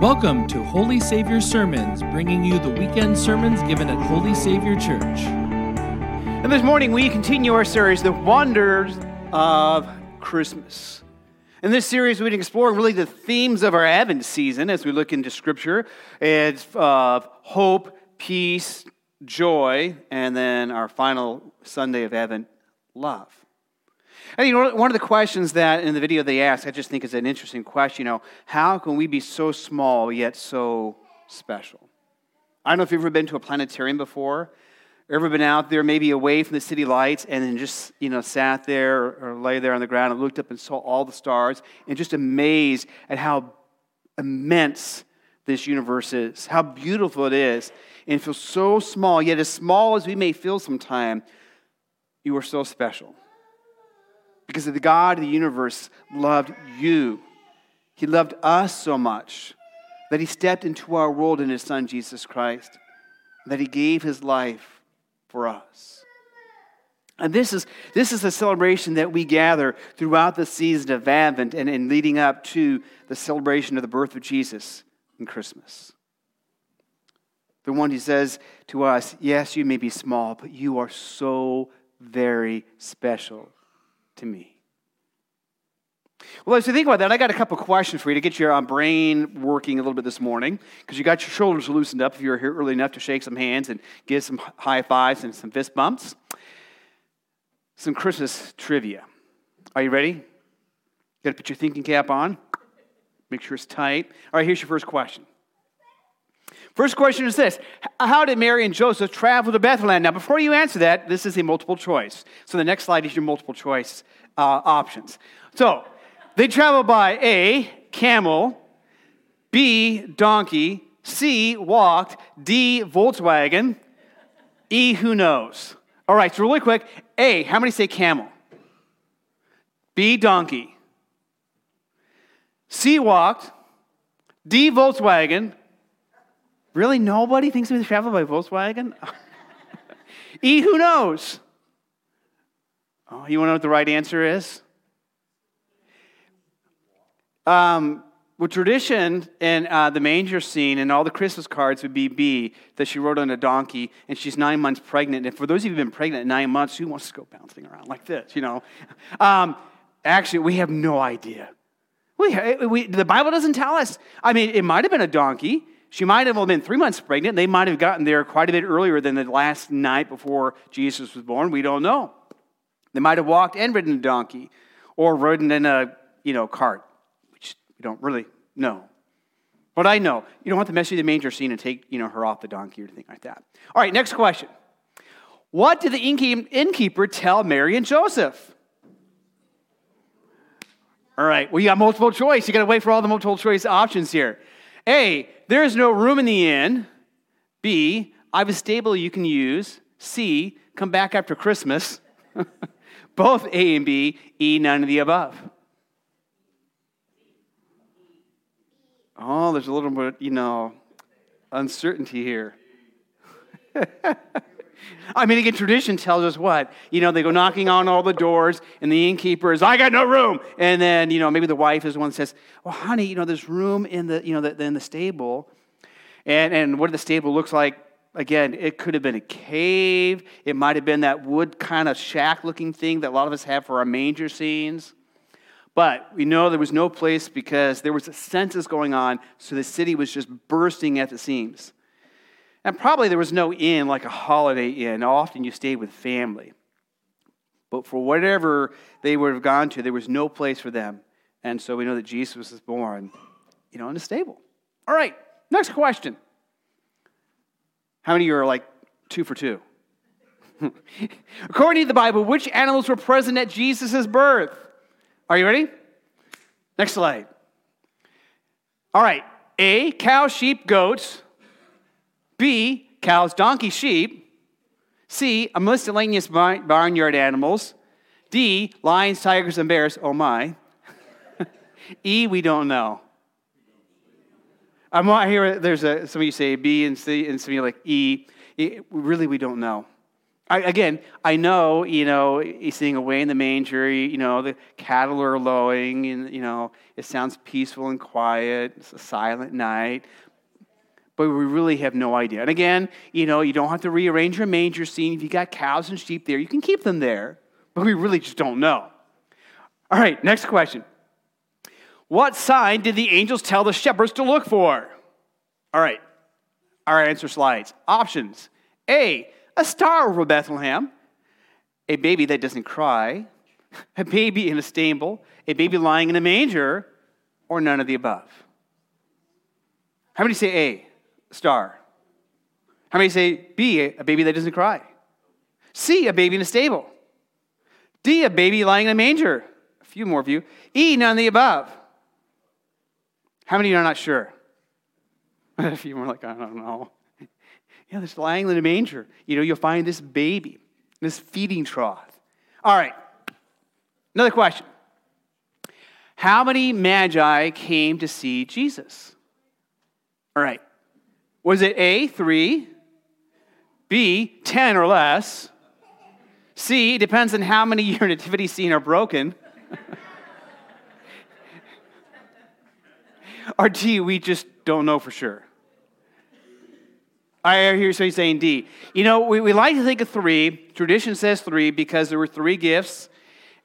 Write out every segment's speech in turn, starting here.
Welcome to Holy Savior Sermons, bringing you the weekend sermons given at Holy Savior Church. And this morning we continue our series, The Wonders of Christmas. In this series, we've been exploring really the themes of our Advent season as we look into Scripture. It's of hope, peace, joy, and then our final Sunday of Advent, love. And think one of the questions that in the video they asked, I just think is an interesting question. You know, how can we be so small yet so special? I don't know if you've ever been to a planetarium before. Ever been out there, maybe away from the city lights, and then just you know sat there or, lay there on the ground and looked up and saw all the stars, and just amazed at how immense this universe is, how beautiful it is, and feel so small. Yet as small as we may feel sometime, you are so special because the God of the universe loved you. He loved us so much that he stepped into our world in his son Jesus Christ, that he gave his life for us. And this is, this is a celebration that we gather throughout the season of Advent and, and leading up to the celebration of the birth of Jesus in Christmas. The one who says to us, Yes, you may be small, but you are so very special to me. Well, as you think about that, I got a couple questions for you to get your uh, brain working a little bit this morning because you got your shoulders loosened up if you were here early enough to shake some hands and give some high fives and some fist bumps. Some Christmas trivia. Are you ready? Got to put your thinking cap on. Make sure it's tight. All right, here's your first question. First question is this How did Mary and Joseph travel to Bethlehem? Now, before you answer that, this is a multiple choice. So the next slide is your multiple choice uh, options. So they travel by A, camel, B, donkey, C, walked, D, Volkswagen, E, who knows. All right, so really quick A, how many say camel? B, donkey. C, walked. D, Volkswagen. Really? Nobody thinks we travel by Volkswagen? e, who knows? Oh, you want to know what the right answer is? Um, well, tradition in uh, the manger scene and all the Christmas cards would be B, that she rode on a donkey and she's nine months pregnant. And for those of you who've been pregnant nine months, who wants to go bouncing around like this, you know? Um, actually, we have no idea. We, we, the Bible doesn't tell us. I mean, it might have been a donkey. She might have only been three months pregnant. They might have gotten there quite a bit earlier than the last night before Jesus was born. We don't know. They might have walked and ridden a donkey or ridden in a you know, cart. which we don't really know. But I know. You don't want to mess with the manger scene and take you know, her off the donkey or anything like that. All right, next question. What did the innkeeper tell Mary and Joseph? All right, well, you got multiple choice. You got to wait for all the multiple choice options here. A, there is no room in the inn. B, I have a stable you can use. C, come back after Christmas. Both A and B. E, none of the above. Oh, there's a little bit, you know, uncertainty here. I mean, again, tradition tells us what? You know, they go knocking on all the doors, and the innkeeper is, I got no room. And then, you know, maybe the wife is the one that says, Well, honey, you know, there's room in the, you know, the, in the stable. And, and what the stable looks like, again, it could have been a cave. It might have been that wood kind of shack looking thing that a lot of us have for our manger scenes. But we know there was no place because there was a census going on, so the city was just bursting at the seams. And probably there was no inn like a holiday inn. Often you stayed with family. But for whatever they would have gone to, there was no place for them. And so we know that Jesus was born, you know, in a stable. All right, next question. How many of you are like two for two? According to the Bible, which animals were present at Jesus' birth? Are you ready? Next slide. All right. A, cow, sheep, goats. B, cows, donkey, sheep. C, a miscellaneous barnyard animals. D, lions, tigers, and bears. Oh my. e, we don't know. I'm not here. There's a, some of you say B and C, and some of you like E. e really, we don't know. I, again, I know, you know, he's sitting away in the manger, you know, the cattle are lowing, and, you know, it sounds peaceful and quiet. It's a silent night. But we really have no idea. And again, you know, you don't have to rearrange your manger scene. If you got cows and sheep there, you can keep them there. But we really just don't know. All right, next question. What sign did the angels tell the shepherds to look for? All right, our answer slides. Options A, a star over Bethlehem, a baby that doesn't cry, a baby in a stable, a baby lying in a manger, or none of the above. How many say A, star? How many say B, a baby that doesn't cry? C, a baby in a stable? D, a baby lying in a manger? A few more of you. E, none of the above. How many of you are not sure? a few more like, I don't know. Yeah, this lying in a manger. You know, you'll find this baby, this feeding trough. All right. Another question. How many magi came to see Jesus? All right. Was it A, three? B, 10 or less? C, depends on how many your nativity scene are broken. or D, we just don't know for sure. I hear somebody saying D. You know, we, we like to think of three. Tradition says three because there were three gifts.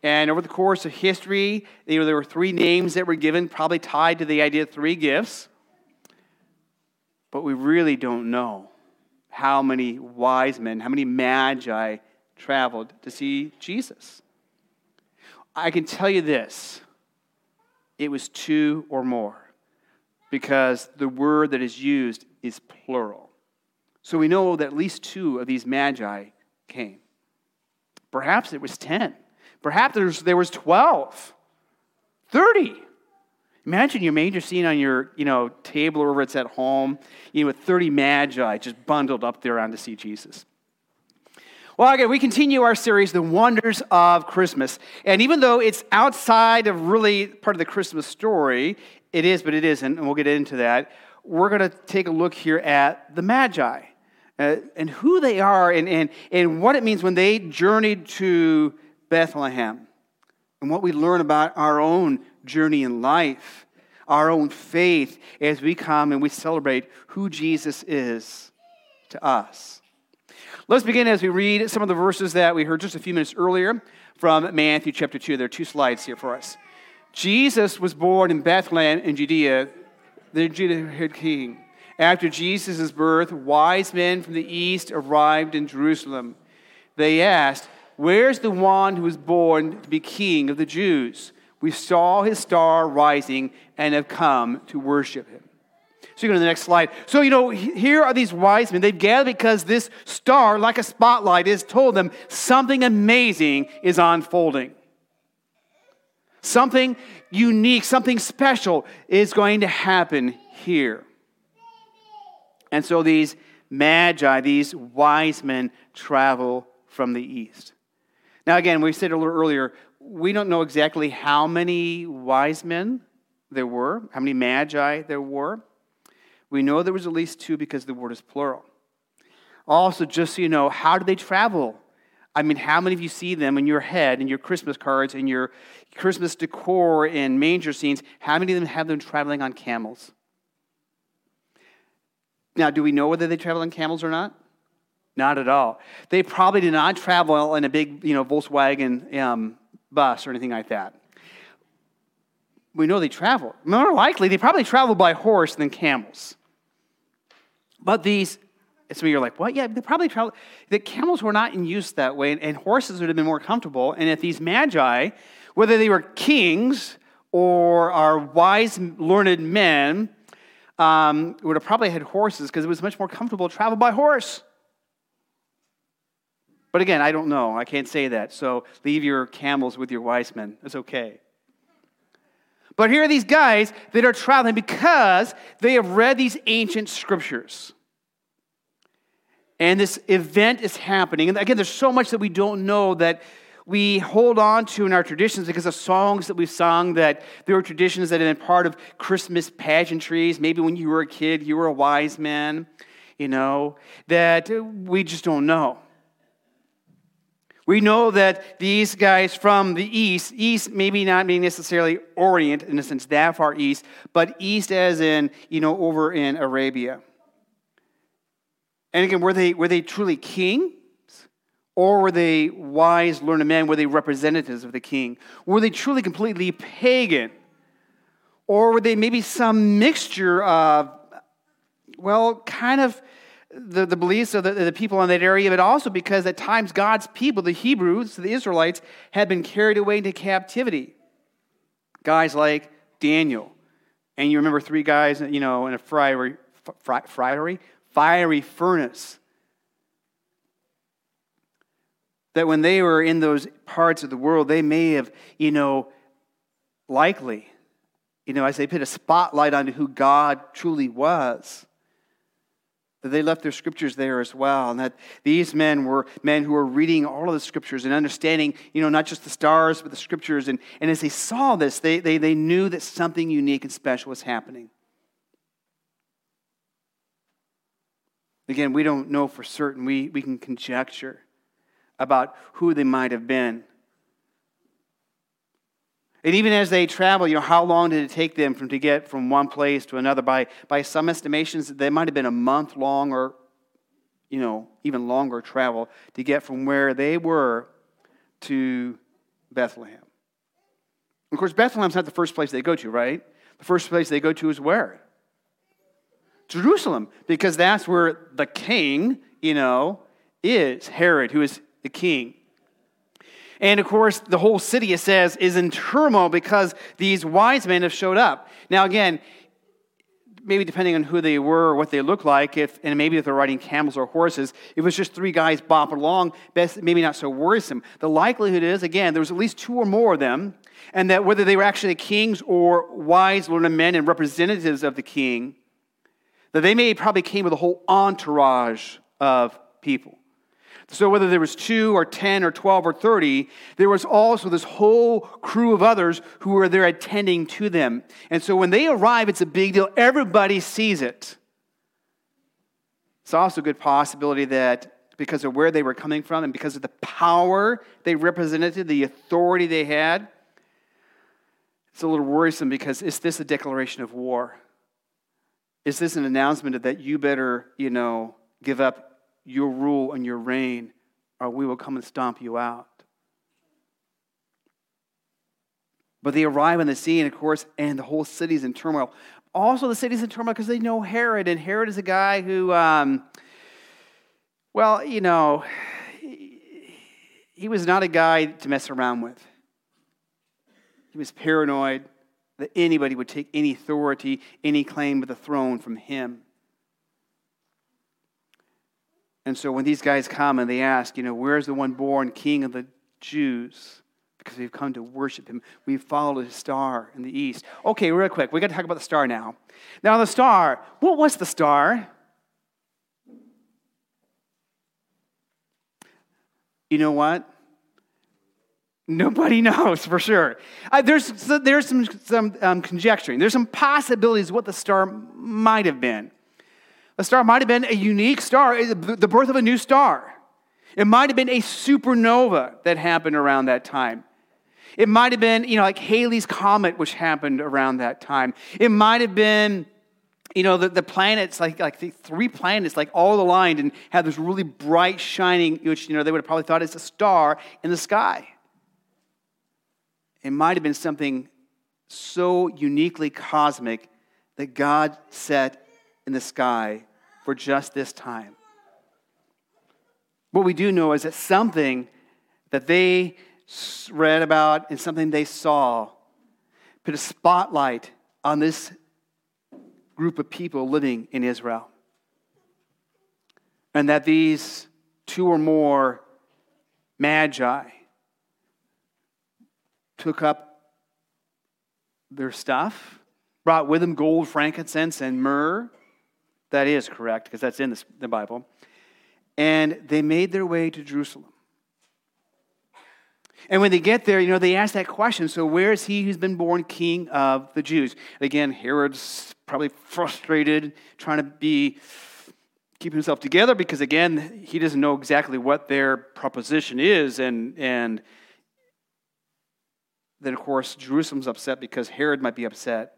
And over the course of history, you know, there were three names that were given, probably tied to the idea of three gifts. But we really don't know how many wise men, how many magi traveled to see Jesus. I can tell you this it was two or more because the word that is used is plural. So we know that at least two of these magi came. Perhaps it was 10. Perhaps there was, there was 12, 30. Imagine your manger scene on your you know, table or wherever it's at home, you know, with 30 magi just bundled up there on to see Jesus. Well, again, we continue our series, The Wonders of Christmas. And even though it's outside of really part of the Christmas story, it is, but it isn't, and we'll get into that. We're going to take a look here at the Magi uh, and who they are and, and, and what it means when they journeyed to Bethlehem and what we learn about our own journey in life, our own faith as we come and we celebrate who Jesus is to us. Let's begin as we read some of the verses that we heard just a few minutes earlier from Matthew chapter 2. There are two slides here for us. Jesus was born in Bethlehem in Judea, the Judah king. After Jesus' birth, wise men from the east arrived in Jerusalem. They asked, Where's the one who was born to be king of the Jews? We saw his star rising and have come to worship him. So you go to the next slide. So, you know, here are these wise men. They've gathered because this star, like a spotlight, has told them something amazing is unfolding. Something unique, something special is going to happen here. And so these magi, these wise men, travel from the east. Now, again, we said a little earlier, we don't know exactly how many wise men there were, how many magi there were. We know there was at least two because the word is plural. Also, just so you know, how do they travel? I mean, how many of you see them in your head, in your Christmas cards, in your Christmas decor, and manger scenes? How many of them have them traveling on camels? Now, do we know whether they traveled on camels or not? Not at all. They probably did not travel in a big, you know, Volkswagen um, bus or anything like that. We know they traveled. More likely, they probably traveled by horse than camels. But these, some of you are like, what? Yeah, they probably traveled. The camels were not in use that way, and horses would have been more comfortable. And if these magi, whether they were kings or are wise, learned men, um, would have probably had horses because it was much more comfortable to travel by horse. But again, I don't know. I can't say that. So leave your camels with your wise men. It's okay. But here are these guys that are traveling because they have read these ancient scriptures. And this event is happening. And again, there's so much that we don't know that we hold on to in our traditions because of songs that we've sung that there were traditions that have been part of Christmas pageantries. Maybe when you were a kid, you were a wise man, you know, that we just don't know. We know that these guys from the east, east maybe not being necessarily Orient in a sense that far east, but east as in, you know, over in Arabia. And again, were they, were they truly kings? Or were they wise, learned men? Were they representatives of the king? Were they truly completely pagan? Or were they maybe some mixture of, well, kind of the, the beliefs of the, the people in that area, but also because at times God's people, the Hebrews, the Israelites, had been carried away into captivity. Guys like Daniel. And you remember three guys, you know, in a fiery, fiery, fiery furnace. That when they were in those parts of the world, they may have, you know, likely, you know, as they put a spotlight on who God truly was that they left their scriptures there as well, and that these men were men who were reading all of the scriptures and understanding, you know, not just the stars, but the scriptures. And, and as they saw this, they, they, they knew that something unique and special was happening. Again, we don't know for certain. We, we can conjecture about who they might have been. And even as they travel, you know, how long did it take them from, to get from one place to another? By, by some estimations, they might have been a month long or, you know, even longer travel to get from where they were to Bethlehem. Of course, Bethlehem's not the first place they go to, right? The first place they go to is where? Jerusalem, because that's where the king, you know, is Herod, who is the king. And of course, the whole city, it says, is in turmoil because these wise men have showed up. Now, again, maybe depending on who they were or what they looked like, if, and maybe if they're riding camels or horses, it was just three guys bopping along, best, maybe not so worrisome. The likelihood is, again, there was at least two or more of them, and that whether they were actually kings or wise, learned men and representatives of the king, that they may probably came with a whole entourage of people. So whether there was two or 10 or 12 or 30, there was also this whole crew of others who were there attending to them. And so when they arrive, it's a big deal. Everybody sees it. It's also a good possibility that because of where they were coming from and because of the power they represented, the authority they had, it's a little worrisome because is this a declaration of war? Is this an announcement that you better, you know, give up your rule and your reign, or we will come and stomp you out. But they arrive on the scene, of course, and the whole city's in turmoil. Also, the city's in turmoil because they know Herod, and Herod is a guy who, um, well, you know, he was not a guy to mess around with. He was paranoid that anybody would take any authority, any claim to the throne from him. And so when these guys come and they ask, you know, where's the one born king of the Jews? Because we've come to worship him. We've followed his star in the east. Okay, real quick, we got to talk about the star now. Now, the star, what was the star? You know what? Nobody knows for sure. Uh, there's, there's some, some um, conjecturing. There's some possibilities what the star might have been. A star might have been a unique star, eh, the birth of a new star. It might have been a supernova that happened around that time. It might have been, you know, like Halley's Comet, which happened around that time. It might have been, you know, the, the planets, like, like the three planets, like all aligned and had this really bright, shining, which, you know, they would have probably thought it's a star in the sky. It might have been something so uniquely cosmic that God set in the sky for just this time. What we do know is that something that they read about and something they saw put a spotlight on this group of people living in Israel. And that these two or more magi took up their stuff, brought with them gold, frankincense, and myrrh, that is correct, because that's in the Bible. And they made their way to Jerusalem. And when they get there, you know, they ask that question so, where is he who's been born king of the Jews? Again, Herod's probably frustrated, trying to be, keep himself together because, again, he doesn't know exactly what their proposition is. And, and then, of course, Jerusalem's upset because Herod might be upset.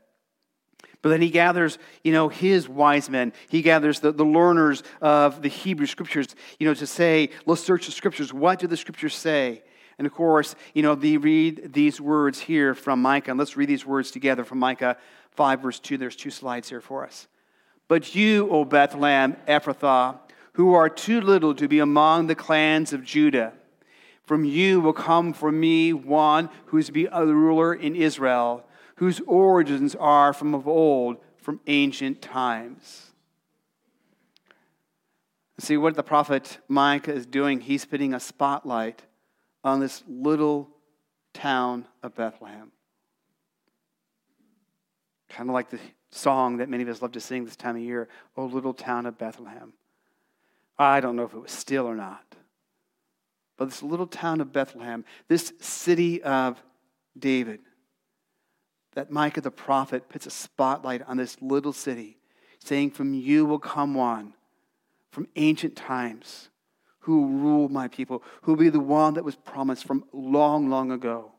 But then he gathers, you know, his wise men. He gathers the, the learners of the Hebrew scriptures, you know, to say, let's search the scriptures. What do the scriptures say? And of course, you know, they read these words here from Micah. And let's read these words together from Micah 5, verse 2. There's two slides here for us. But you, O Bethlehem Ephrathah, who are too little to be among the clans of Judah, from you will come for me one who is to be a ruler in Israel, whose origins are from of old, from ancient times. See what the prophet Micah is doing? He's putting a spotlight on this little town of Bethlehem. Kind of like the song that many of us love to sing this time of year, O Little Town of Bethlehem. I don't know if it was still or not. But this little town of Bethlehem, this city of David, that Micah the prophet puts a spotlight on this little city, saying, From you will come one from ancient times who will rule my people, who will be the one that was promised from long, long ago.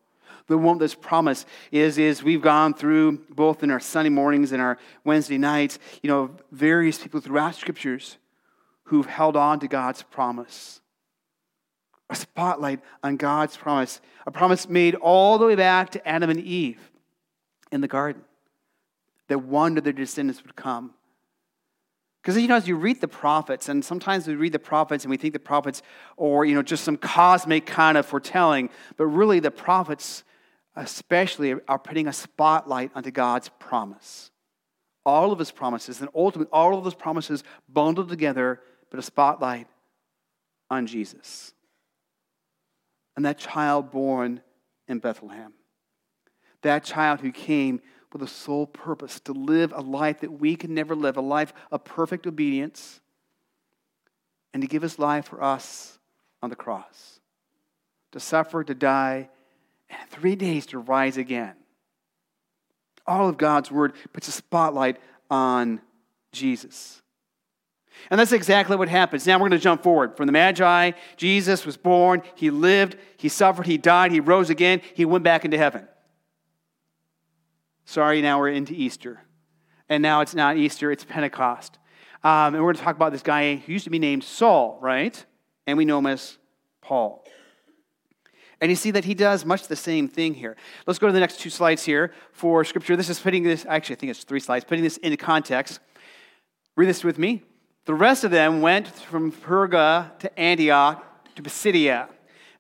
The one that's promised is, is we've gone through both in our Sunday mornings and our Wednesday nights, you know, various people throughout scriptures who've held on to God's promise. A spotlight on God's promise, a promise made all the way back to Adam and Eve in the garden that one of their descendants would come because, you know, as you read the prophets, and sometimes we read the prophets and we think the prophets or, you know, just some cosmic kind of foretelling, but really the prophets, especially, are putting a spotlight onto God's promise. All of his promises, and ultimately, all of those promises bundled together, put a spotlight on Jesus. And that child born in Bethlehem. That child who came with a sole purpose to live a life that we can never live, a life of perfect obedience, and to give his life for us on the cross, to suffer, to die, and in three days to rise again. All of God's word puts a spotlight on Jesus. And that's exactly what happens. Now we're going to jump forward. From the Magi, Jesus was born, he lived, he suffered, he died, he rose again, he went back into heaven. Sorry, now we're into Easter. And now it's not Easter, it's Pentecost. Um, and we're going to talk about this guy who used to be named Saul, right? And we know him as Paul. And you see that he does much the same thing here. Let's go to the next two slides here for scripture. This is putting this, actually, I think it's three slides, putting this into context. Read this with me. The rest of them went from Perga to Antioch to Pisidia.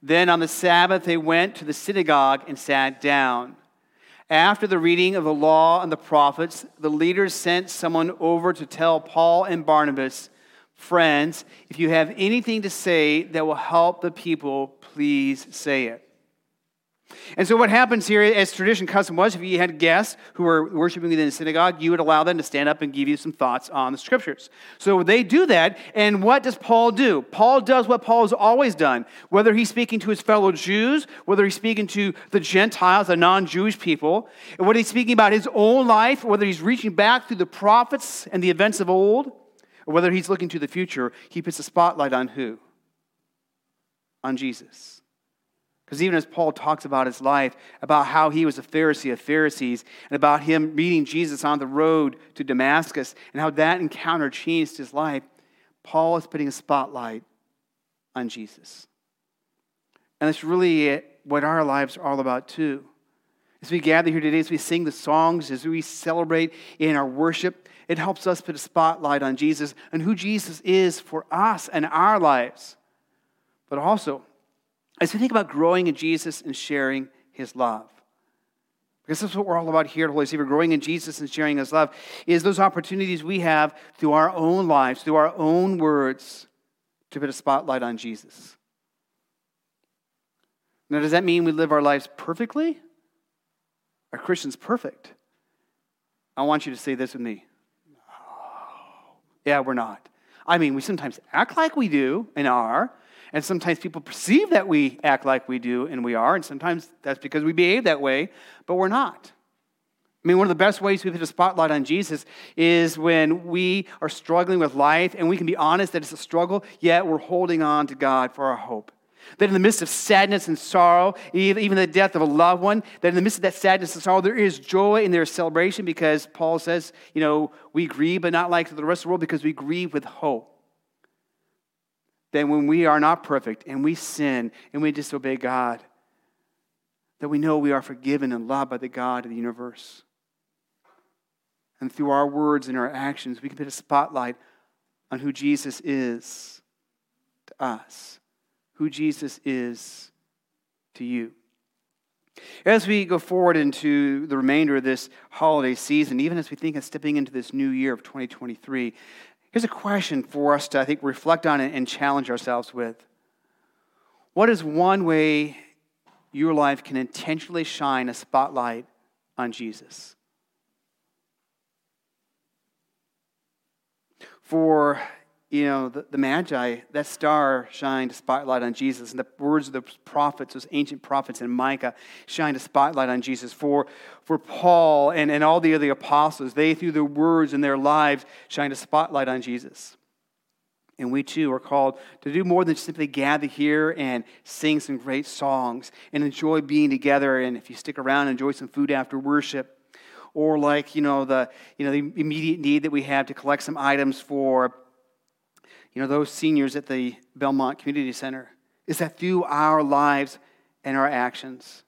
Then on the Sabbath, they went to the synagogue and sat down. After the reading of the law and the prophets, the leaders sent someone over to tell Paul and Barnabas, Friends, if you have anything to say that will help the people, please say it. And so, what happens here, as tradition custom was, if you had guests who were worshiping within the synagogue, you would allow them to stand up and give you some thoughts on the scriptures. So they do that, and what does Paul do? Paul does what Paul has always done, whether he's speaking to his fellow Jews, whether he's speaking to the Gentiles, the non Jewish people, and whether he's speaking about his own life, whether he's reaching back through the prophets and the events of old, or whether he's looking to the future, he puts a spotlight on who? On Jesus. Because even as Paul talks about his life, about how he was a Pharisee of Pharisees, and about him meeting Jesus on the road to Damascus, and how that encounter changed his life, Paul is putting a spotlight on Jesus. And that's really what our lives are all about, too. As we gather here today, as we sing the songs, as we celebrate in our worship, it helps us put a spotlight on Jesus and who Jesus is for us and our lives. But also, as we think about growing in Jesus and sharing his love. Because that's what we're all about here at Holy Savior, growing in Jesus and sharing his love, is those opportunities we have through our own lives, through our own words, to put a spotlight on Jesus. Now, does that mean we live our lives perfectly? Are Christians perfect? I want you to say this with me. Yeah, we're not. I mean, we sometimes act like we do and are, and sometimes people perceive that we act like we do and we are, and sometimes that's because we behave that way, but we're not. I mean, one of the best ways we put a spotlight on Jesus is when we are struggling with life and we can be honest that it's a struggle, yet we're holding on to God for our hope. That in the midst of sadness and sorrow, even the death of a loved one, that in the midst of that sadness and sorrow, there is joy and there is celebration because Paul says, you know, we grieve, but not like the rest of the world because we grieve with hope. That when we are not perfect and we sin and we disobey God, that we know we are forgiven and loved by the God of the universe. And through our words and our actions, we can put a spotlight on who Jesus is to us, who Jesus is to you. As we go forward into the remainder of this holiday season, even as we think of stepping into this new year of 2023, here's a question for us to, I think, reflect on and challenge ourselves with. What is one way your life can intentionally shine a spotlight on Jesus? For you know, the, the Magi, that star shined a spotlight on Jesus. And the words of the prophets, those ancient prophets in Micah, shined a spotlight on Jesus. For, for Paul and, and all the other apostles, they, through their words and their lives, shined a spotlight on Jesus. And we too are called to do more than simply gather here and sing some great songs and enjoy being together. And if you stick around, enjoy some food after worship. Or like, you know, the, you know, the immediate need that we have to collect some items for, you know, those seniors at the Belmont Community Center. Is that through our lives and our actions,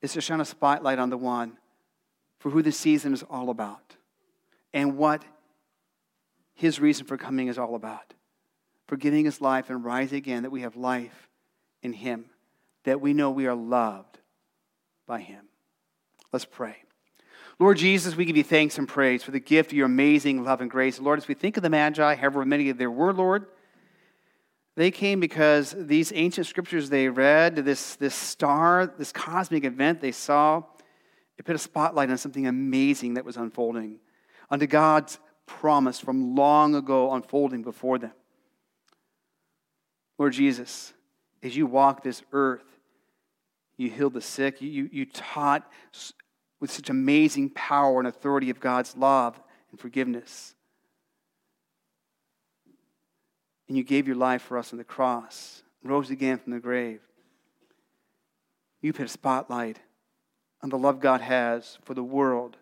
is to shine a spotlight on the one for who the season is all about and what his reason for coming is all about for giving his life and rising again, that we have life in him, that we know we are loved by him. Let's pray. Lord Jesus, we give you thanks and praise for the gift of your amazing love and grace. Lord, as we think of the Magi, however many there were, Lord, they came because these ancient scriptures they read, this, this star, this cosmic event they saw, it put a spotlight on something amazing that was unfolding, unto God's promise from long ago unfolding before them. Lord Jesus, as you walk this earth, you healed the sick, you, you taught with such amazing power and authority of God's love and forgiveness. And you gave your life for us on the cross, rose again from the grave. You put a spotlight on the love God has for the world,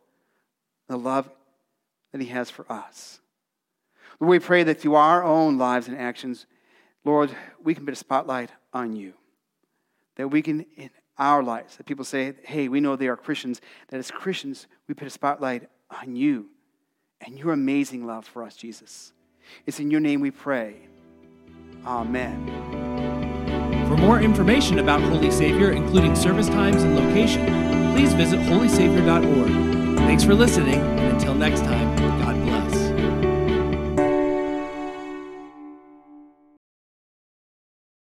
the love that He has for us. Lord, we pray that through our own lives and actions, Lord, we can put a spotlight on you. That we can, our lives, that people say, hey, we know they are Christians, that as Christians, we put a spotlight on you and your amazing love for us, Jesus. It's in your name we pray. Amen. For more information about Holy Savior, including service times and location, please visit holysavior.org. Thanks for listening, and until next time, God bless.